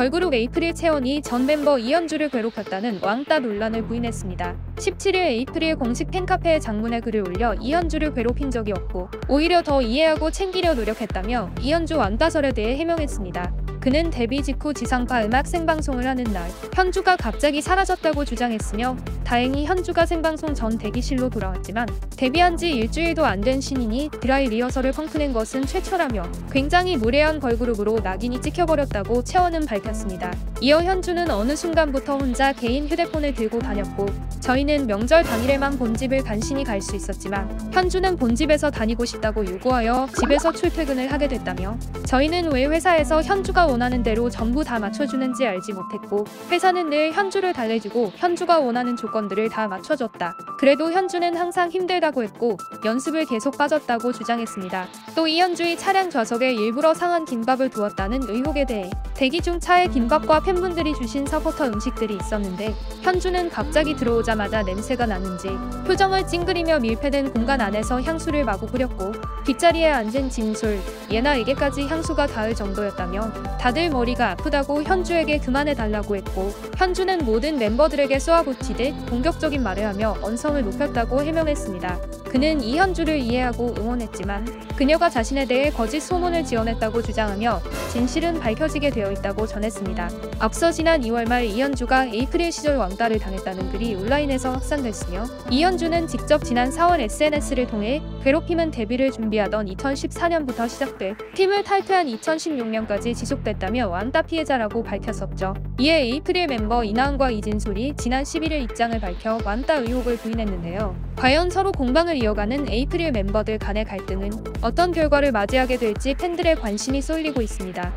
걸그룹 에이프릴 채원이 전 멤버 이현주를 괴롭혔다는 왕따 논란을 부인했습니다. 17일 에이프릴 공식 팬카페에 장문의 글을 올려 이현주를 괴롭힌 적이 없고 오히려 더 이해하고 챙기려 노력했다며 이현주 왕따설에 대해 해명했습니다. 그는 데뷔 직후 지상파 음악 생방송을 하는 날 현주가 갑자기 사라졌다고 주장했으며 다행히 현주가 생방송 전 대기실로 돌아왔지만 데뷔한 지 일주일도 안 된 신인이 드라이 리허설을 펑크낸 것은 최초라며 굉장히 무례한 걸그룹으로 낙인이 찍혀버렸다고 채원은 밝혔습니다. 이어 현주는 어느 순간부터 혼자 개인 휴대폰을 들고 다녔고 저희는 명절 당일에만 본집을 간신히 갈 수 있었지만 현주는 본집에서 다니고 싶다고 요구하여 집에서 출퇴근을 하게 됐다며 저희는 왜 회사에서 현주가 원하는 대로 전부 다 맞춰주는지 알지 못했고 회사는 늘 현주를 달래주고 현주가 원하는 조건들을 다 맞춰줬다. 그래도 현주는 항상 힘들다고 했고 연습을 계속 빠졌다고 주장했습니다. 또 이현주의 차량 좌석에 일부러 상한 김밥을 두었다는 의혹에 대해 대기 중 차에 김밥과 팬분들이 주신 서포터 음식들이 있었는데 현주는 갑자기 들어오자마자 냄새가 나는지 표정을 찡그리며 밀폐된 공간 안에서 향수를 마구 뿌렸고 뒷자리에 앉은 진솔, 예나에게까지 향수가 닿을 정도였다며 다들 머리가 아프다고 현주에게 그만해달라고 했고 현주는 모든 멤버들에게 쏘아붙이듯 공격적인 말을 하며 언성을 높였다고 해명했습니다. 그는 이현주를 이해하고 응원했지만 그녀가 자신에 대해 거짓 소문을 지어냈다고 주장하며 진실은 밝혀지게 되어 있다고 전했습니다. 앞서 지난 2월 말 이현주가 에이프릴 시절 왕따를 당했다는 글이 온라인에서 확산됐으며 이현주는 직접 지난 4월 SNS를 통해 괴롭힘은 데뷔를 준비하던 2014년부터 시작돼 팀을 탈퇴한 2016년까지 지속됐다며 왕따 피해자라고 밝혔었죠. 이에 에이프릴 멤버 이나은과 이진솔이 지난 11일 입장을 밝혀 왕따 의혹을 부인했는데요. 과연 서로 공방을 이어가는 에이프릴 멤버들 간의 갈등은 어떤 결과를 맞이하게 될지 팬들의 관심이 쏠리고 있습니다.